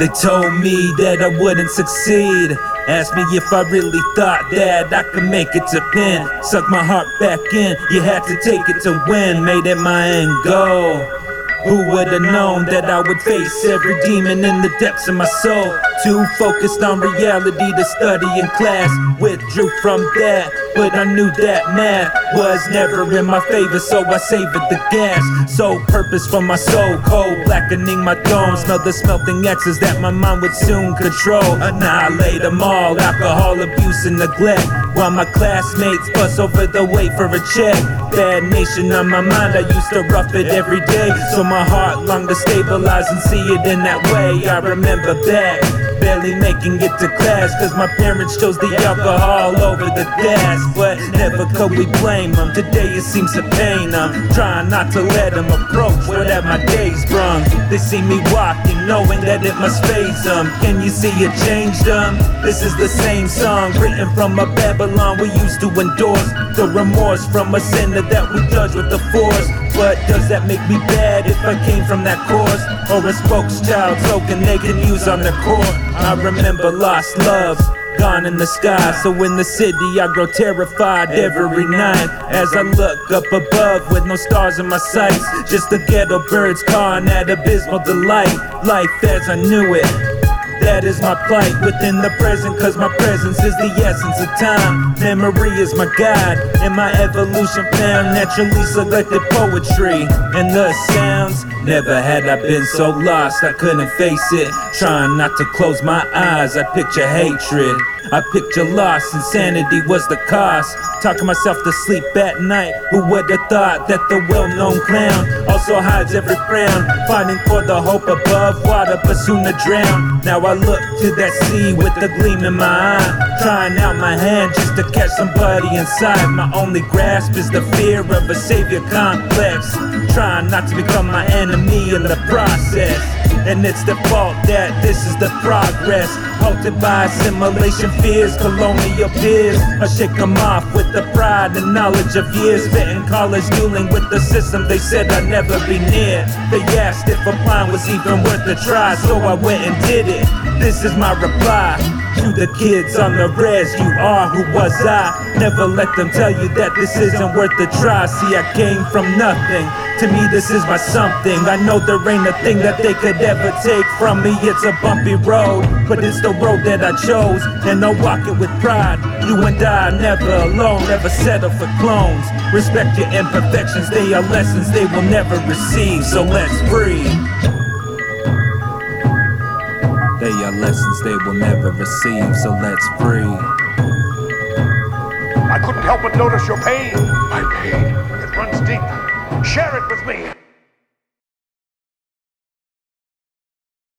They told me that I wouldn't succeed. Asked me if I really thought that I could make it to pin. Suck my heart back in, you had to take it to win. Made it my end goal. Who would've known that I would face every demon in the depths of my soul? Too focused on reality to study in class. Withdrew from that, but I knew that math was never in my favor, so I savored the gas. Sole purpose for my soul, cold blackening my dome. Smell the smelting X's that my mind would soon control. Annihilate them all, alcohol abuse and neglect. While my classmates fuss over the wait for a check. Bad nation on my mind, I used to rough it every day. So my heart longed to stabilize and see it in that way. I remember back. Barely making it to class, cause my parents chose the alcohol over the gas. But never could we blame them. Today it seems to pain them. Trying not to let them approach what that my days brung. They see me walking, knowing that it must phase them. Can you see it changed them? This is the same song written from a Babylon we used to endorse. The remorse from a sinner that we judge with the force. But does that make me bad if I came from that course? Or a spokeschild token they can use on the court? I remember lost loves. Gone in the sky, so in the city I grow terrified every night as I look up above with no stars in my sights. Just the ghetto birds cawing at abysmal delight. Life as I knew it. That is my plight within the present, cause my presence is the essence of time. Memory is my guide, and my evolution found naturally selected poetry. And the sounds, never had I been so lost, I couldn't face it. Trying not to close my eyes, I picture hatred. I picture loss, insanity was the cost. Talking myself to sleep at night. Who would have thought that the well known clown also hides every frown? Fighting for the hope above water, but soon to drown. Now I look to that sea with a gleam in my eye. Trying out my hand just to catch somebody inside. My only grasp is the fear of a savior complex. Trying not to become my enemy in the process. And it's the fault that this is the progress. Halted by assimilation fears, colonial peers. I shake them off with the pride and knowledge of years. Spent in college dealing with the system they said I'd never be near. They asked if applying was even worth a try, so I went and did it. This is my reply. To the kids on the res, you are who was I. Never let them tell you that this isn't worth the try. See, I came from nothing. To me, this is my something. I know there ain't a thing that they could ever take from me. It's a bumpy road, but it's the road that I chose. And I'll walk it with pride. You and I never alone, never settle for clones. Respect your imperfections, they are lessons they will never receive. So let's breathe. They are lessons they will never receive, so let's breathe. I couldn't help but notice your pain. My pain. It runs deep. Share it with me.